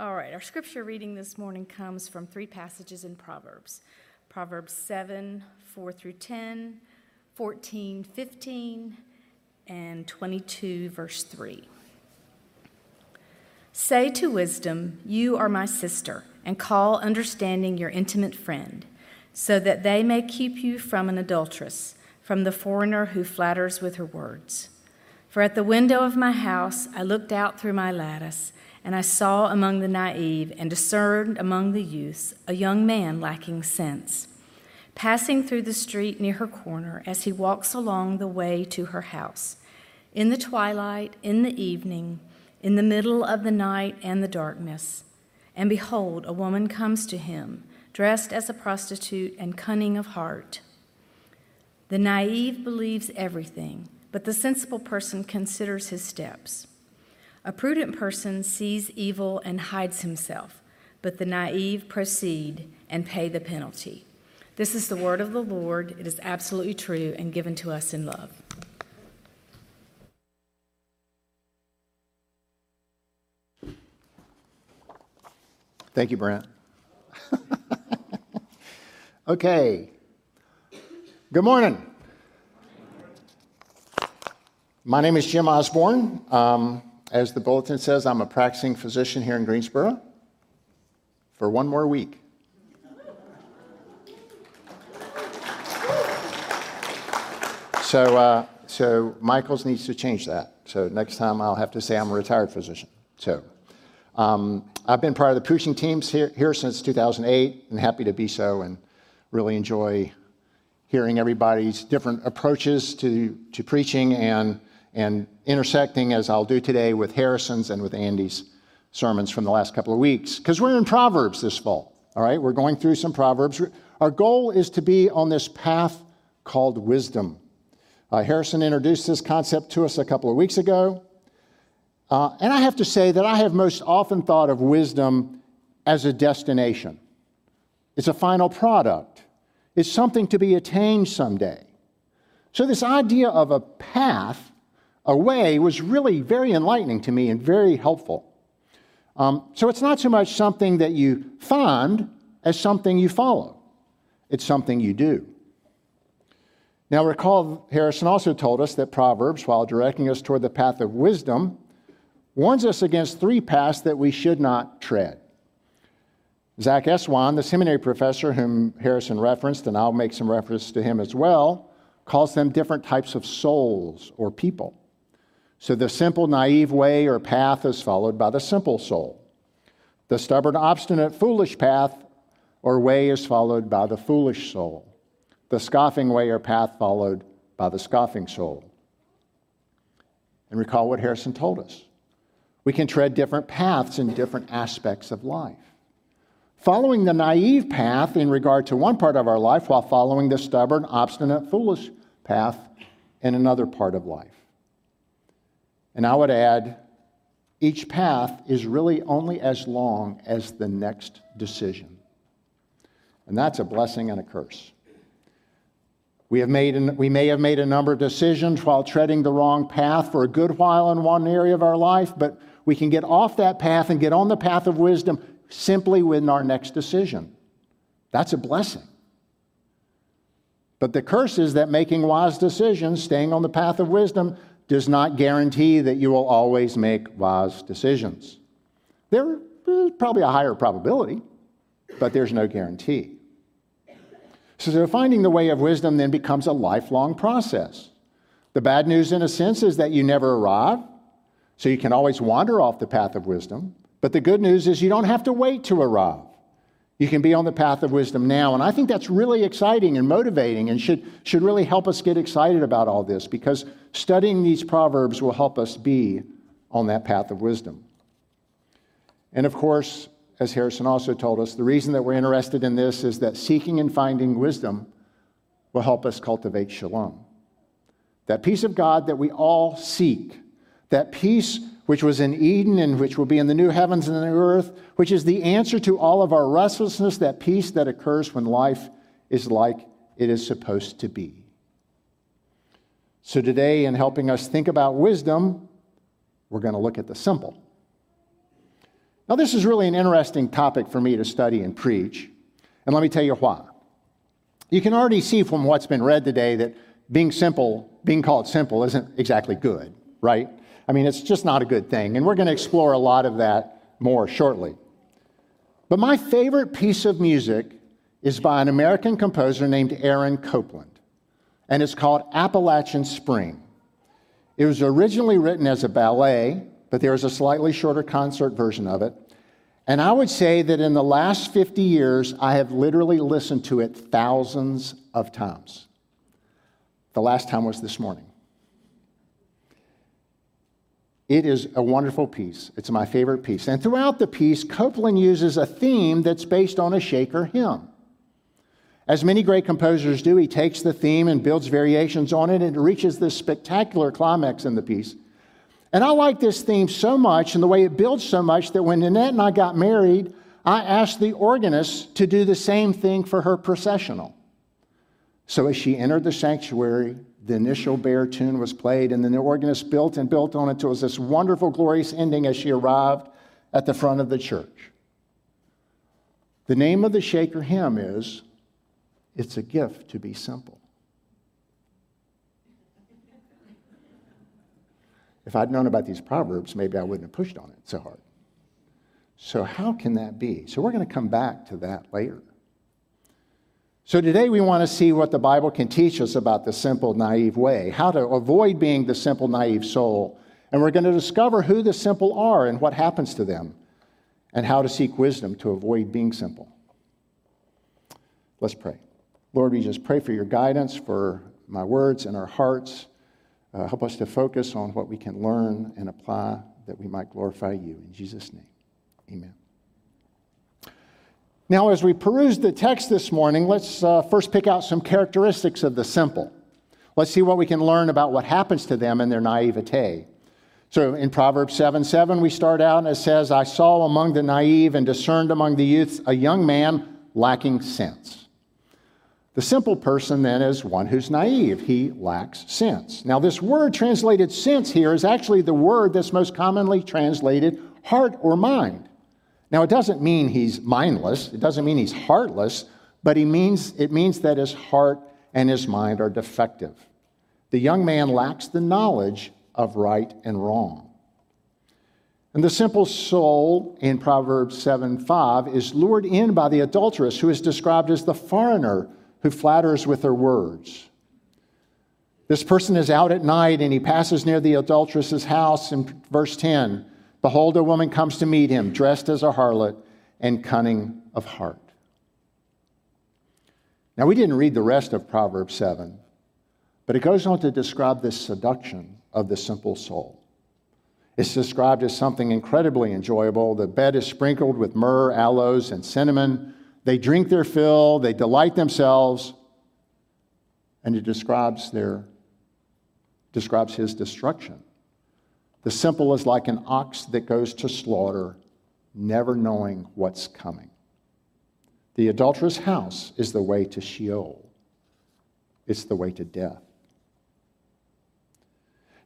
All right, our scripture reading this morning comes from three passages in Proverbs Proverbs 7, 4 through 10, 14, 15, and 22, verse 3. Say to wisdom, You are my sister, and call understanding your intimate friend, so that they may keep you from an adulteress, from the foreigner who flatters with her words. For at the window of my house I looked out through my lattice, and I saw among the naive and discerned among the youths a young man lacking sense, passing through the street near her corner as he walks along the way to her house. In the twilight, in the evening, in the middle of the night and the darkness. And behold, a woman comes to him, dressed as a prostitute and cunning of heart. The naive believes everything, but the sensible person considers his steps. A prudent person sees evil and hides himself, but the naive proceed and pay the penalty. This is the word of the Lord. It is absolutely true and given to us in love. Thank you, Brent. okay. Good morning. My name is Jim Osborne. Um, as the bulletin says, I'm a practicing physician here in Greensboro for one more week. So, uh, so Michaels needs to change that. So next time I'll have to say I'm a retired physician. So, um, I've been part of the preaching teams here, here since 2008 and happy to be so and really enjoy hearing everybody's different approaches to, to preaching and, and intersecting, as I'll do today, with Harrison's and with Andy's sermons from the last couple of weeks. Because we're in Proverbs this fall, all right? We're going through some Proverbs. Our goal is to be on this path called wisdom. Uh, Harrison introduced this concept to us a couple of weeks ago. Uh, and I have to say that I have most often thought of wisdom as a destination. It's a final product, it's something to be attained someday. So, this idea of a path, a way, was really very enlightening to me and very helpful. Um, so, it's not so much something that you find as something you follow, it's something you do. Now, recall, Harrison also told us that Proverbs, while directing us toward the path of wisdom, warns us against three paths that we should not tread. Zack Eswine, the seminary professor whom Harrison referenced, and I'll make some reference to him as well, calls them different types of souls or people. So the simple, naive way or path is followed by the simple soul. The stubborn, obstinate, foolish path or way is followed by the foolish soul. The scoffing way or path followed by the scoffing soul. And recall what Harrison told us. We can tread different paths in different aspects of life. Following the naive path in regard to one part of our life while following the stubborn, obstinate, foolish path in another part of life. And I would add, each path is really only as long as the next decision. And that's a blessing and a curse. We, have made we may have made a number of decisions while treading the wrong path for a good while in one area of our life, but we can get off that path and get on the path of wisdom simply with our next decision. That's a blessing. But the curse is that making wise decisions, staying on the path of wisdom, does not guarantee that you will always make wise decisions. There is probably a higher probability, but there's no guarantee. So, finding the way of wisdom then becomes a lifelong process. The bad news, in a sense, is that you never arrive. So you can always wander off the path of wisdom. But the good news is you don't have to wait to arrive. You can be on the path of wisdom now. And I think that's really exciting and motivating and should, should really help us get excited about all this because studying these Proverbs will help us be on that path of wisdom. And of course, as Harrison also told us, the reason that we're interested in this is that seeking and finding wisdom will help us cultivate shalom. That peace of God that we all seek that peace which was in Eden and which will be in the new heavens and the new earth, which is the answer to all of our restlessness, that peace that occurs when life is like it is supposed to be. So, today, in helping us think about wisdom, we're going to look at the simple. Now, this is really an interesting topic for me to study and preach, and let me tell you why. You can already see from what's been read today that being simple, being called simple, isn't exactly good, right? I mean, it's just not a good thing, and we're going to explore a lot of that more shortly. But my favorite piece of music is by an American composer named Aaron Copland, and it's called Appalachian Spring. It was originally written as a ballet, but there is a slightly shorter concert version of it. And I would say that in the last 50 years, I have literally listened to it thousands of times. The last time was this morning. It is a wonderful piece. It's my favorite piece. And throughout the piece, Copland uses a theme that's based on a Shaker hymn. As many great composers do, he takes the theme and builds variations on it, and reaches this spectacular climax in the piece. And I like this theme so much and the way it builds so much that when Annette and I got married, I asked the organist to do the same thing for her processional. So as she entered the sanctuary, the initial bare tune was played, and then the organist built and built on it until it was this wonderful, glorious ending as she arrived at the front of the church. The name of the Shaker hymn is It's a Gift to Be Simple. If I'd known about these proverbs, maybe I wouldn't have pushed on it so hard. So, how can that be? So, we're going to come back to that later. So, today we want to see what the Bible can teach us about the simple, naive way, how to avoid being the simple, naive soul. And we're going to discover who the simple are and what happens to them, and how to seek wisdom to avoid being simple. Let's pray. Lord, we just pray for your guidance, for my words and our hearts. Uh, help us to focus on what we can learn and apply that we might glorify you. In Jesus' name, amen. Now, as we peruse the text this morning, let's uh, first pick out some characteristics of the simple. Let's see what we can learn about what happens to them in their naivete. So in Proverbs 7 7, we start out and it says, I saw among the naive and discerned among the youths a young man lacking sense. The simple person then is one who's naive. He lacks sense. Now, this word translated sense here is actually the word that's most commonly translated heart or mind. Now, it doesn't mean he's mindless, it doesn't mean he's heartless, but he means, it means that his heart and his mind are defective. The young man lacks the knowledge of right and wrong. And the simple soul in Proverbs 7 5 is lured in by the adulteress, who is described as the foreigner who flatters with her words. This person is out at night and he passes near the adulteress's house in verse 10. Behold, a woman comes to meet him, dressed as a harlot and cunning of heart. Now, we didn't read the rest of Proverbs 7, but it goes on to describe this seduction of the simple soul. It's described as something incredibly enjoyable. The bed is sprinkled with myrrh, aloes, and cinnamon. They drink their fill, they delight themselves, and it describes their describes his destruction. The simple is like an ox that goes to slaughter, never knowing what's coming. The adulterous house is the way to Sheol. It's the way to death.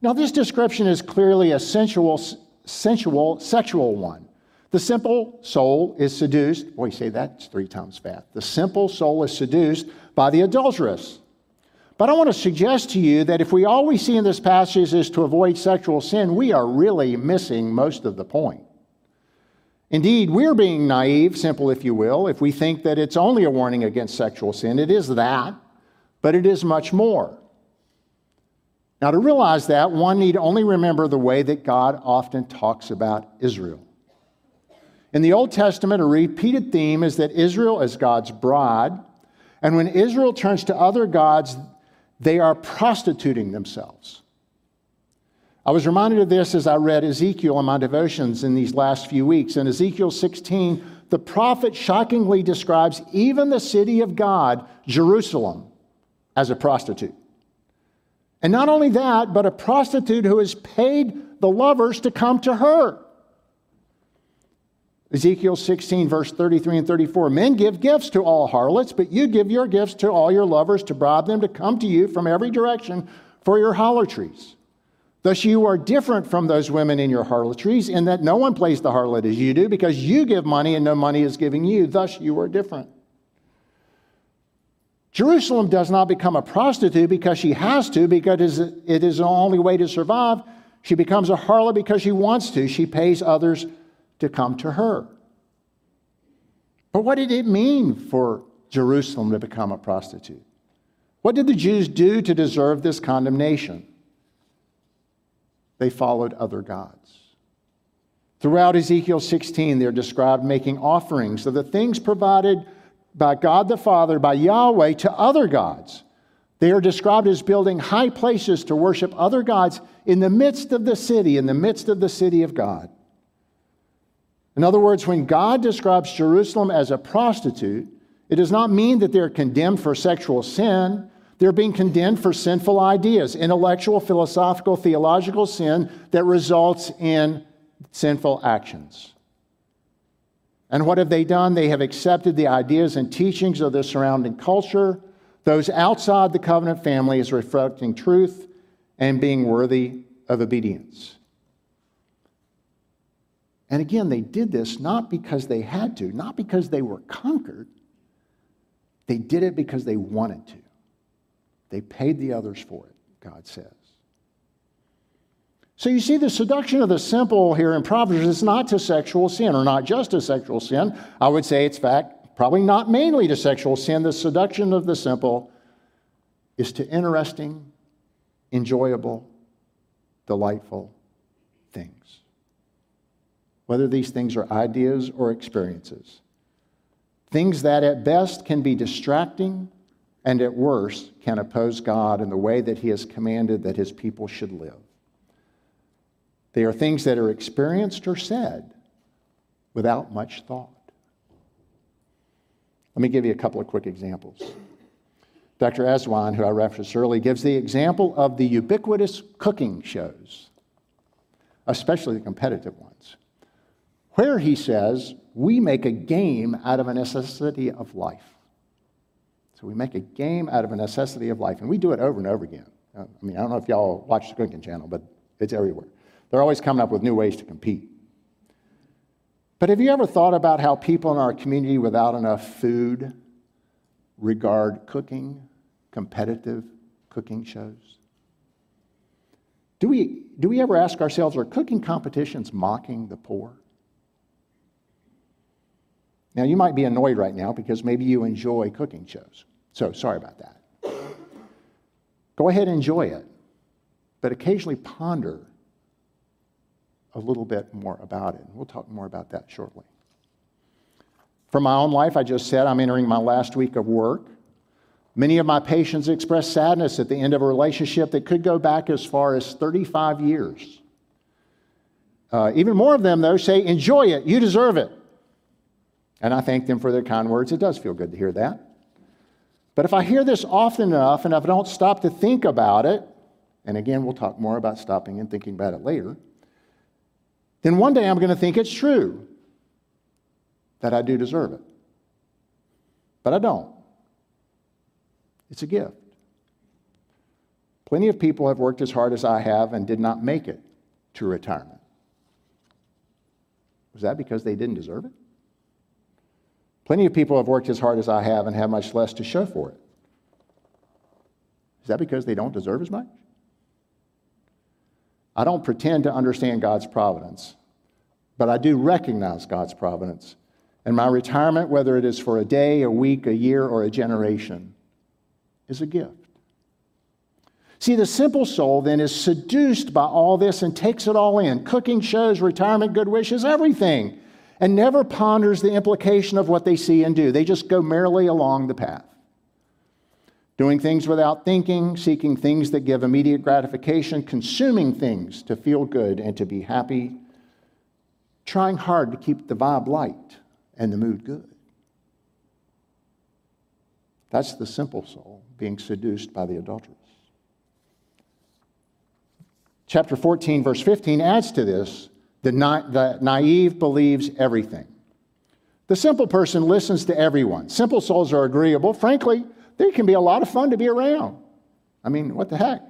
Now, this description is clearly a sensual, sensual sexual one. The simple soul is seduced. Boy, say that three times fast. The simple soul is seduced by the adulteress. But I want to suggest to you that if we all we see in this passage is to avoid sexual sin, we are really missing most of the point. Indeed, we're being naive, simple if you will, if we think that it's only a warning against sexual sin. It is that, but it is much more. Now, to realize that, one need only remember the way that God often talks about Israel. In the Old Testament, a repeated theme is that Israel is God's bride, and when Israel turns to other gods, they are prostituting themselves. I was reminded of this as I read Ezekiel in my devotions in these last few weeks. In Ezekiel 16, the prophet shockingly describes even the city of God, Jerusalem, as a prostitute. And not only that, but a prostitute who has paid the lovers to come to her. Ezekiel 16, verse 33 and 34. Men give gifts to all harlots, but you give your gifts to all your lovers to bribe them to come to you from every direction for your harlotries. Thus, you are different from those women in your harlotries, in that no one plays the harlot as you do, because you give money and no money is giving you. Thus, you are different. Jerusalem does not become a prostitute because she has to, because it is the only way to survive. She becomes a harlot because she wants to. She pays others to come to her. But what did it mean for Jerusalem to become a prostitute? What did the Jews do to deserve this condemnation? they followed other gods. Throughout Ezekiel 16, they're described making offerings of the things provided by God the Father, by Yahweh, to other gods. They are described as building high places to worship other gods in the midst of the city, in the midst of the city of God. In other words, when God describes Jerusalem as a prostitute, it does not mean that they're condemned for sexual sin. They're being condemned for sinful ideas, intellectual, philosophical, theological sin that results in sinful actions. And what have they done? They have accepted the ideas and teachings of the surrounding culture, those outside the covenant family, as reflecting truth and being worthy of obedience. And again, they did this not because they had to, not because they were conquered. They did it because they wanted to. They paid the others for it, God says. So you see, the seduction of the simple here in Proverbs is not to sexual sin, or not just to sexual sin. I would say it's fact, probably not mainly to sexual sin. The seduction of the simple is to interesting, enjoyable, delightful things. Whether these things are ideas or experiences. Things that at best can be distracting and at worst can oppose God in the way that He has commanded that His people should live. They are things that are experienced or said without much thought. Let me give you a couple of quick examples. Dr. Eswine, who I referenced earlier, gives the example of the ubiquitous cooking shows, especially the competitive ones, where he says, we make a game out of a necessity of life. So we make a game out of a necessity of life, and we do it over and over again. Uh, I mean, I don't know if y'all watch the cooking channel, but it's everywhere. They're always coming up with new ways to compete. But have you ever thought about how people in our community without enough food regard cooking, competitive cooking shows? Do we, do we ever ask ourselves, are cooking competitions mocking the poor? Now, you might be annoyed right now because maybe you enjoy cooking shows. So sorry about that. Go ahead and enjoy it, but occasionally ponder a little bit more about it. We'll talk more about that shortly. For my own life, I just said I'm entering my last week of work. Many of my patients express sadness at the end of a relationship that could go back as far as 35 years. Uh, even more of them, though, say, Enjoy it, you deserve it. And I thank them for their kind words. It does feel good to hear that. But if I hear this often enough and if I don't stop to think about it, and again, we'll talk more about stopping and thinking about it later, then one day I'm going to think it's true that I do deserve it. But I don't. It's a gift. Plenty of people have worked as hard as I have and did not make it to retirement. Was that because they didn't deserve it? Plenty of people have worked as hard as I have and have much less to show for it. Is that because they don't deserve as much? I don't pretend to understand God's providence, but I do recognize God's providence. And my retirement, whether it is for a day, a week, a year, or a generation, is a gift. See, the simple soul then is seduced by all this and takes it all in cooking shows, retirement, good wishes, everything and never ponders the implication of what they see and do. They just go merrily along the path. Doing things without thinking, seeking things that give immediate gratification, consuming things to feel good and to be happy, trying hard to keep the vibe light and the mood good. That's the simple soul being seduced by the adulteress. Chapter 14, verse 15 adds to this the, na- the naive believes everything. The simple person listens to everyone. Simple souls are agreeable. Frankly, they can be a lot of fun to be around. I mean, what the heck?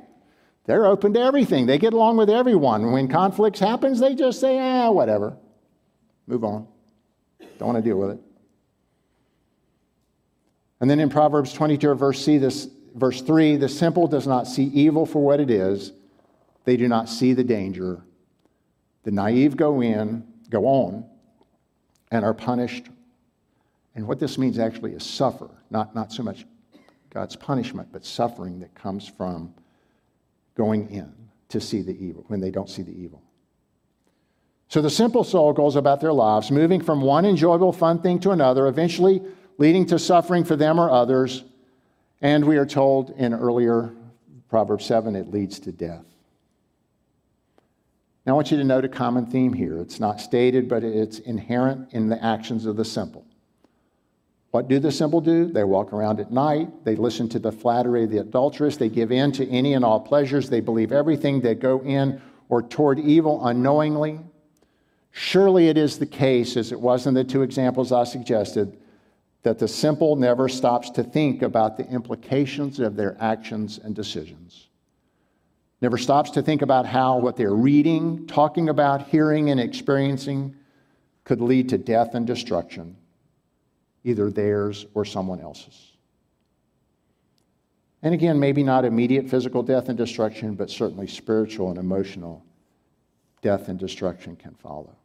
They're open to everything. They get along with everyone. When conflicts happens, they just say, ah, whatever. Move on. Don't want to deal with it. And then in Proverbs 22, verse C, this verse 3, the simple does not see evil for what it is. They do not see the danger. The naive go in, go on, and are punished. And what this means actually is suffer, not, not so much God's punishment, but suffering that comes from going in to see the evil when they don't see the evil. So the simple soul goes about their lives, moving from one enjoyable, fun thing to another, eventually leading to suffering for them or others. And we are told in earlier Proverbs 7, it leads to death. Now, I want you to note a common theme here. It's not stated, but it's inherent in the actions of the simple. What do the simple do? They walk around at night. They listen to the flattery of the adulteress. They give in to any and all pleasures. They believe everything. They go in or toward evil unknowingly. Surely it is the case, as it was in the two examples I suggested, that the simple never stops to think about the implications of their actions and decisions. Never stops to think about how what they're reading, talking about, hearing, and experiencing could lead to death and destruction either theirs or someone else's. And again, maybe not immediate physical death and destruction, but certainly spiritual and emotional death and destruction can follow.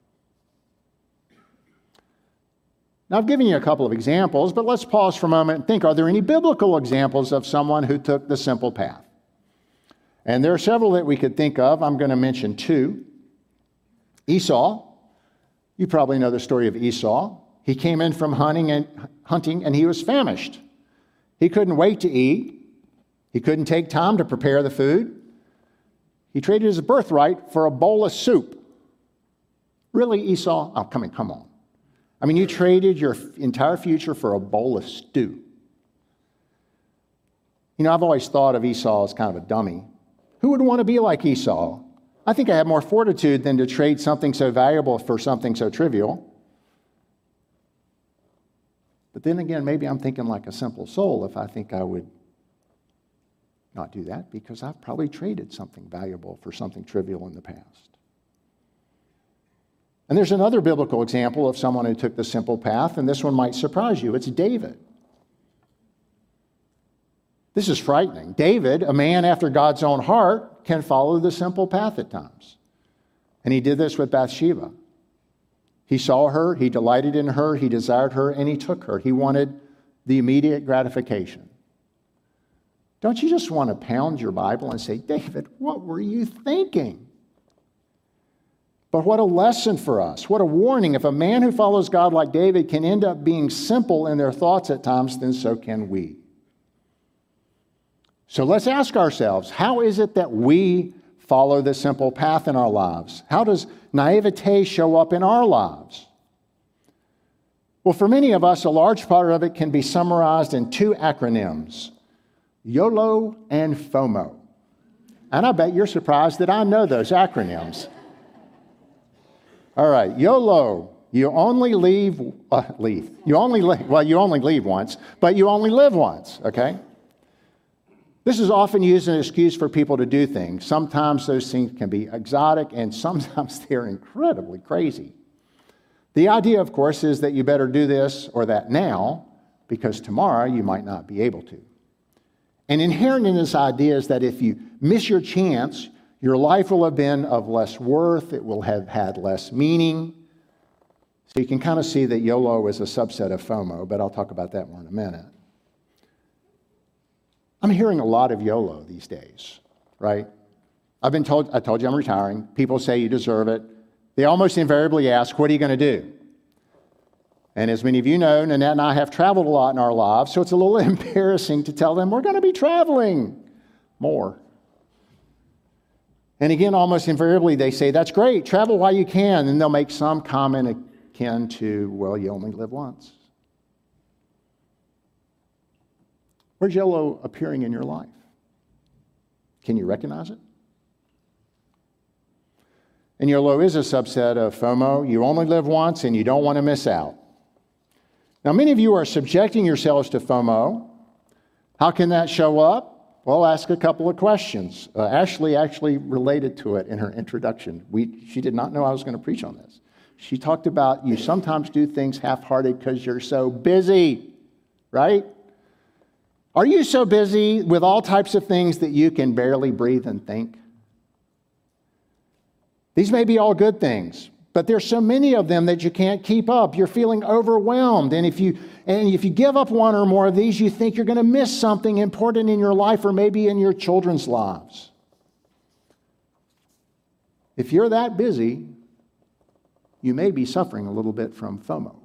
Now, I've given you a couple of examples, but let's pause for a moment and think are there any biblical examples of someone who took the simple path? And there are several that we could think of. I'm going to mention two. Esau, you probably know the story of Esau. He came in from hunting and, hunting and he was famished. He couldn't wait to eat. He couldn't take time to prepare the food. He traded his birthright for a bowl of soup. Really, Esau? Oh, come on, come on. I mean, you traded your entire future for a bowl of stew. You know, I've always thought of Esau as kind of a dummy. Who would want to be like Esau? I think I have more fortitude than to trade something so valuable for something so trivial. But then again, maybe I'm thinking like a simple soul if I think I would not do that because I've probably traded something valuable for something trivial in the past. And there's another biblical example of someone who took the simple path, and this one might surprise you. It's David. This is frightening. David, a man after God's own heart, can follow the simple path at times. And he did this with Bathsheba. He saw her, he delighted in her, he desired her, and he took her. He wanted the immediate gratification. Don't you just want to pound your Bible and say, David, what were you thinking? But what a lesson for us. What a warning. If a man who follows God like David can end up being simple in their thoughts at times, then so can we. So let's ask ourselves how is it that we follow the simple path in our lives? How does naivete show up in our lives? Well, for many of us, a large part of it can be summarized in two acronyms YOLO and FOMO. And I bet you're surprised that I know those acronyms. All right, YOLO, you only leave, uh, leave. You only, well, you only leave once, but you only live once, okay? This is often used as an excuse for people to do things. Sometimes those things can be exotic, and sometimes they're incredibly crazy. The idea, of course, is that you better do this or that now because tomorrow you might not be able to. And inherent in this idea is that if you miss your chance, your life will have been of less worth, it will have had less meaning. So you can kind of see that YOLO is a subset of FOMO, but I'll talk about that more in a minute. I'm hearing a lot of YOLO these days, right? I've been told, I told you I'm retiring. People say you deserve it. They almost invariably ask, What are you going to do? And as many of you know, Annette and I have traveled a lot in our lives, so it's a little embarrassing to tell them we're going to be traveling more. And again, almost invariably, they say, That's great, travel while you can. And they'll make some comment akin to, Well, you only live once. Where's YOLO appearing in your life? Can you recognize it? And YOLO is a subset of FOMO. You only live once and you don't want to miss out. Now, many of you are subjecting yourselves to FOMO. How can that show up? Well, ask a couple of questions. Uh, Ashley actually related to it in her introduction. We, she did not know I was going to preach on this. She talked about you sometimes do things half hearted because you're so busy, right? Are you so busy with all types of things that you can barely breathe and think? These may be all good things, but there's so many of them that you can't keep up. You're feeling overwhelmed. And if you and if you give up one or more of these, you think you're going to miss something important in your life or maybe in your children's lives. If you're that busy, you may be suffering a little bit from FOMO,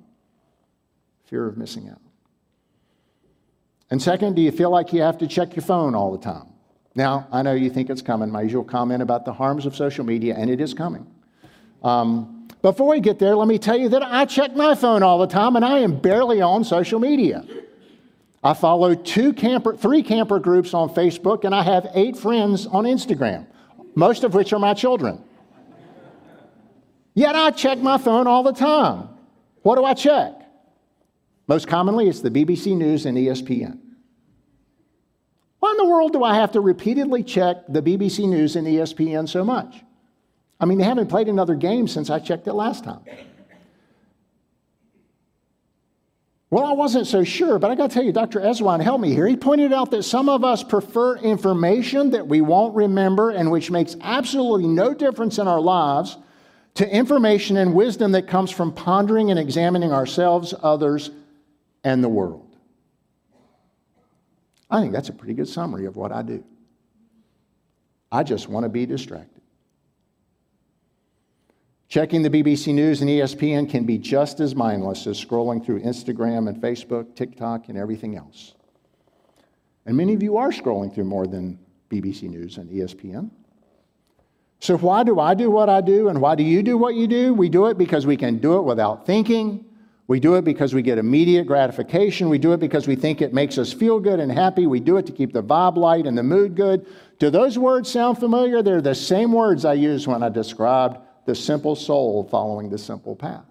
fear of missing out. And second, do you feel like you have to check your phone all the time? Now, I know you think it's coming. My usual comment about the harms of social media, and it is coming. Um, before we get there, let me tell you that I check my phone all the time, and I am barely on social media. I follow two camper, three camper groups on Facebook, and I have eight friends on Instagram, most of which are my children. Yet I check my phone all the time. What do I check? Most commonly, it's the BBC News and ESPN. Why in the world do I have to repeatedly check the BBC News and ESPN so much? I mean, they haven't played another game since I checked it last time. Well, I wasn't so sure, but I got to tell you, Dr. Eswine helped me here. He pointed out that some of us prefer information that we won't remember and which makes absolutely no difference in our lives to information and wisdom that comes from pondering and examining ourselves, others, and the world. I think that's a pretty good summary of what I do. I just want to be distracted. Checking the BBC News and ESPN can be just as mindless as scrolling through Instagram and Facebook, TikTok, and everything else. And many of you are scrolling through more than BBC News and ESPN. So, why do I do what I do and why do you do what you do? We do it because we can do it without thinking, we do it because we get immediate gratification. We do it because we think it makes us feel good and happy. We do it to keep the vibe light and the mood good. Do those words sound familiar? They're the same words I used when I described the simple soul following the simple path.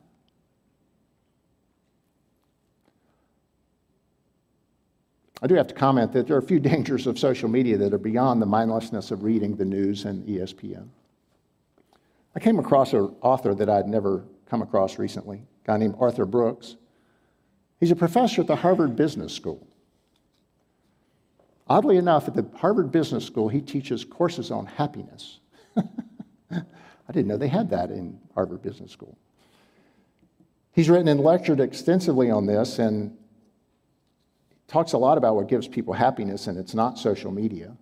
I do have to comment that there are a few dangers of social media that are beyond the mindlessness of reading the news and ESPN. I came across an author that I'd never come across recently guy named Arthur Brooks. He's a professor at the Harvard Business School. Oddly enough, at the Harvard Business School, he teaches courses on happiness. I didn't know they had that in Harvard Business School. He's written and lectured extensively on this and talks a lot about what gives people happiness, and it's not social media.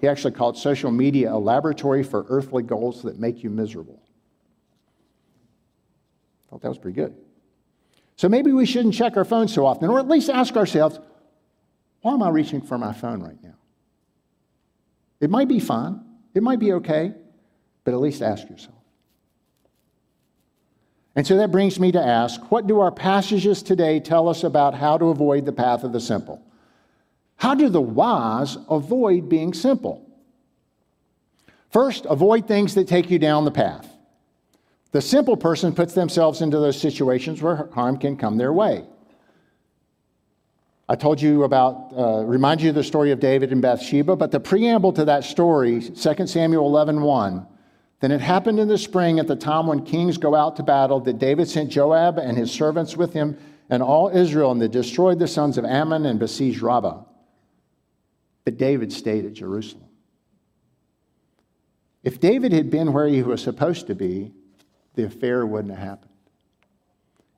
He actually called social media a laboratory for earthly goals that make you miserable thought that was pretty good. So maybe we shouldn't check our phones so often, or at least ask ourselves, why am I reaching for my phone right now? It might be fine, it might be okay, but at least ask yourself. And so that brings me to ask what do our passages today tell us about how to avoid the path of the simple? How do the wise avoid being simple? First, avoid things that take you down the path. The simple person puts themselves into those situations where harm can come their way. I told you about, uh, remind you of the story of David and Bathsheba, but the preamble to that story, 2 Samuel 11 1, then it happened in the spring at the time when kings go out to battle that David sent Joab and his servants with him and all Israel, and they destroyed the sons of Ammon and besieged Rabbah. But David stayed at Jerusalem. If David had been where he was supposed to be, the affair wouldn't have happened.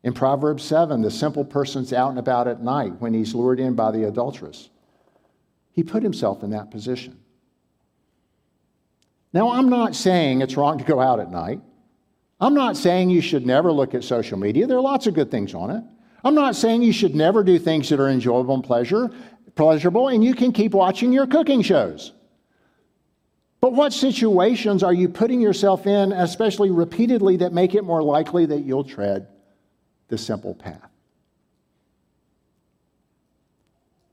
In Proverbs 7, the simple person's out and about at night when he's lured in by the adulteress. He put himself in that position. Now, I'm not saying it's wrong to go out at night. I'm not saying you should never look at social media. There are lots of good things on it. I'm not saying you should never do things that are enjoyable and pleasure, pleasurable, and you can keep watching your cooking shows. But what situations are you putting yourself in, especially repeatedly, that make it more likely that you'll tread the simple path?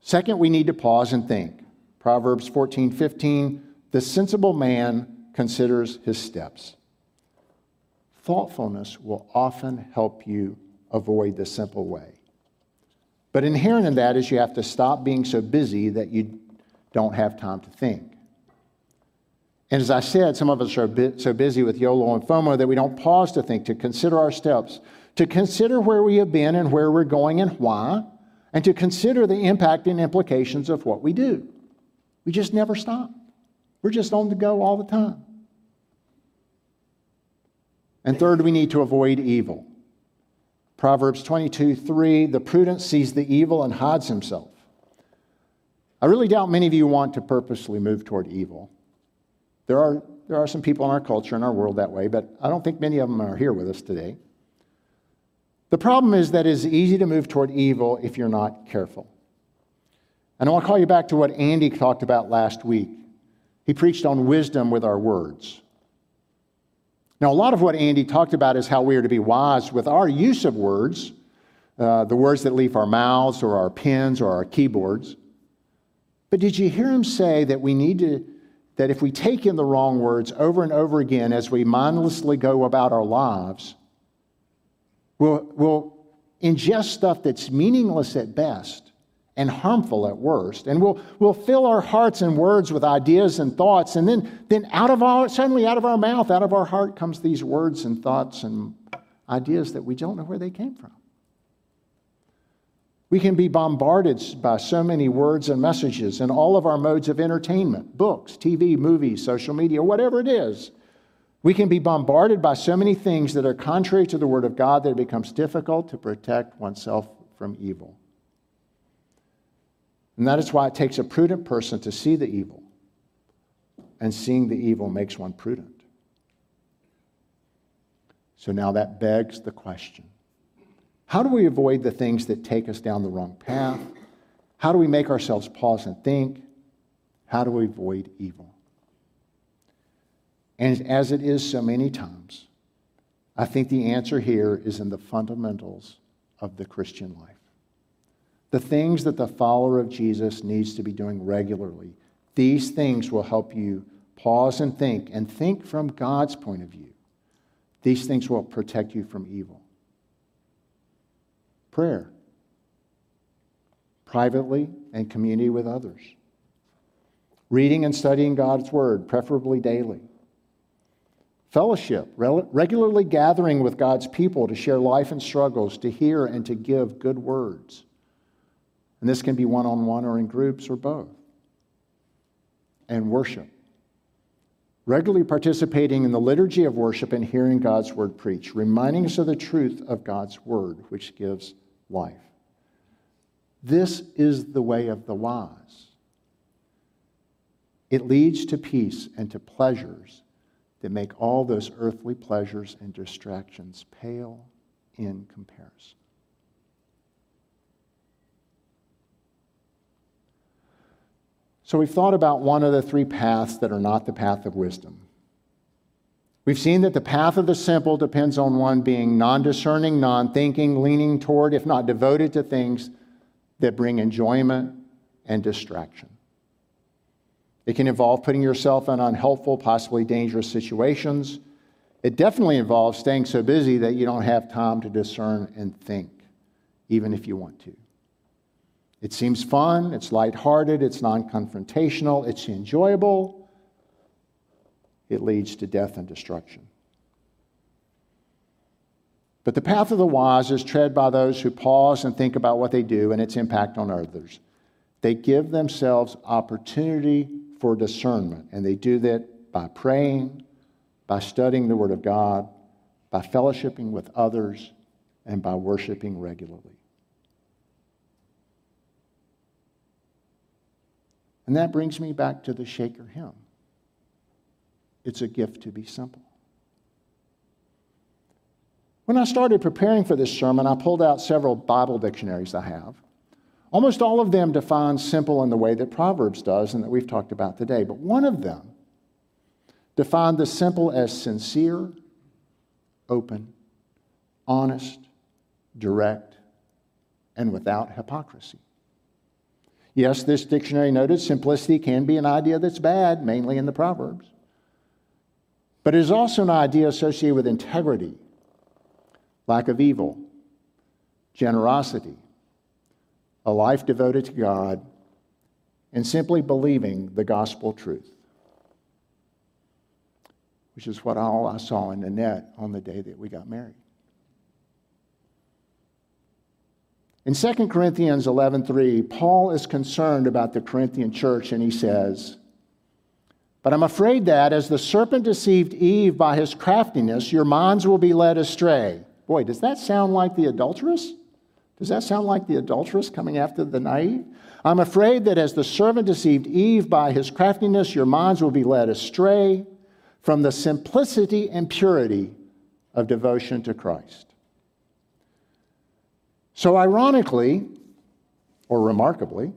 Second, we need to pause and think. Proverbs 14 15, the sensible man considers his steps. Thoughtfulness will often help you avoid the simple way. But inherent in that is you have to stop being so busy that you don't have time to think. And as I said, some of us are so busy with YOLO and FOMO that we don't pause to think, to consider our steps, to consider where we have been and where we're going and why, and to consider the impact and implications of what we do. We just never stop. We're just on the go all the time. And third, we need to avoid evil. Proverbs 22 3 The prudent sees the evil and hides himself. I really doubt many of you want to purposely move toward evil. There are, there are some people in our culture, in our world that way, but I don't think many of them are here with us today. The problem is that it's easy to move toward evil if you're not careful. And I want to call you back to what Andy talked about last week. He preached on wisdom with our words. Now, a lot of what Andy talked about is how we are to be wise with our use of words, uh, the words that leave our mouths or our pens or our keyboards. But did you hear him say that we need to that if we take in the wrong words over and over again as we mindlessly go about our lives, we'll, we'll ingest stuff that's meaningless at best and harmful at worst. And we'll, we'll fill our hearts and words with ideas and thoughts. And then, then out of our, suddenly out of our mouth, out of our heart comes these words and thoughts and ideas that we don't know where they came from. We can be bombarded by so many words and messages in all of our modes of entertainment books, TV, movies, social media, whatever it is. We can be bombarded by so many things that are contrary to the Word of God that it becomes difficult to protect oneself from evil. And that is why it takes a prudent person to see the evil. And seeing the evil makes one prudent. So now that begs the question how do we avoid the things that take us down the wrong path? How do we make ourselves pause and think? How do we avoid evil? And as it is so many times, I think the answer here is in the fundamentals of the Christian life. The things that the follower of Jesus needs to be doing regularly. These things will help you pause and think, and think from God's point of view. These things will protect you from evil prayer, privately and community with others, reading and studying God's Word, preferably daily, fellowship, regularly gathering with God's people to share life and struggles, to hear and to give good words. And this can be one on one or in groups or both. And worship. Regularly participating in the liturgy of worship and hearing God's word preached, reminding us of the truth of God's word, which gives life. This is the way of the wise. It leads to peace and to pleasures that make all those earthly pleasures and distractions pale in comparison. So we've thought about one of the three paths that are not the path of wisdom. We've seen that the path of the simple depends on one being non discerning, non thinking, leaning toward, if not devoted to things that bring enjoyment and distraction. It can involve putting yourself in unhelpful, possibly dangerous situations. It definitely involves staying so busy that you don't have time to discern and think, even if you want to. It seems fun, it's lighthearted, it's non confrontational, it's enjoyable it leads to death and destruction. But the path of the wise is tread by those who pause and think about what they do and its impact on others. They give themselves opportunity for discernment, and they do that by praying, by studying the Word of God, by fellowshipping with others, and by worshiping regularly. And that brings me back to the Shaker hymn. It's a gift to be simple. When I started preparing for this sermon, I pulled out several Bible dictionaries I have. Almost all of them define simple in the way that Proverbs does and that we've talked about today, but one of them defined the simple as sincere, open, honest, direct, and without hypocrisy. Yes, this dictionary noted simplicity can be an idea that's bad, mainly in the Proverbs. But it is also an idea associated with integrity, lack of evil, generosity, a life devoted to God, and simply believing the gospel truth, which is what all I saw in Annette on the day that we got married. In 2 Corinthians 11:3, Paul is concerned about the Corinthian church and he says, "But I'm afraid that as the serpent deceived Eve by his craftiness, your minds will be led astray." Boy, does that sound like the adulteress? Does that sound like the adulteress coming after the naive? I'm afraid that as the serpent deceived Eve by his craftiness, your minds will be led astray from the simplicity and purity of devotion to Christ. So, ironically, or remarkably,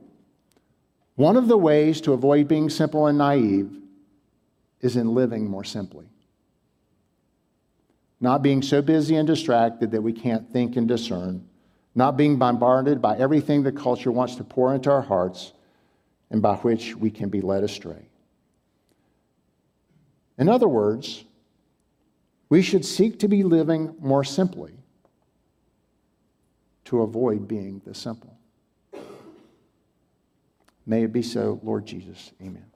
one of the ways to avoid being simple and naive is in living more simply. Not being so busy and distracted that we can't think and discern, not being bombarded by everything the culture wants to pour into our hearts and by which we can be led astray. In other words, we should seek to be living more simply to avoid being the simple. May it be so, Lord Jesus. Amen.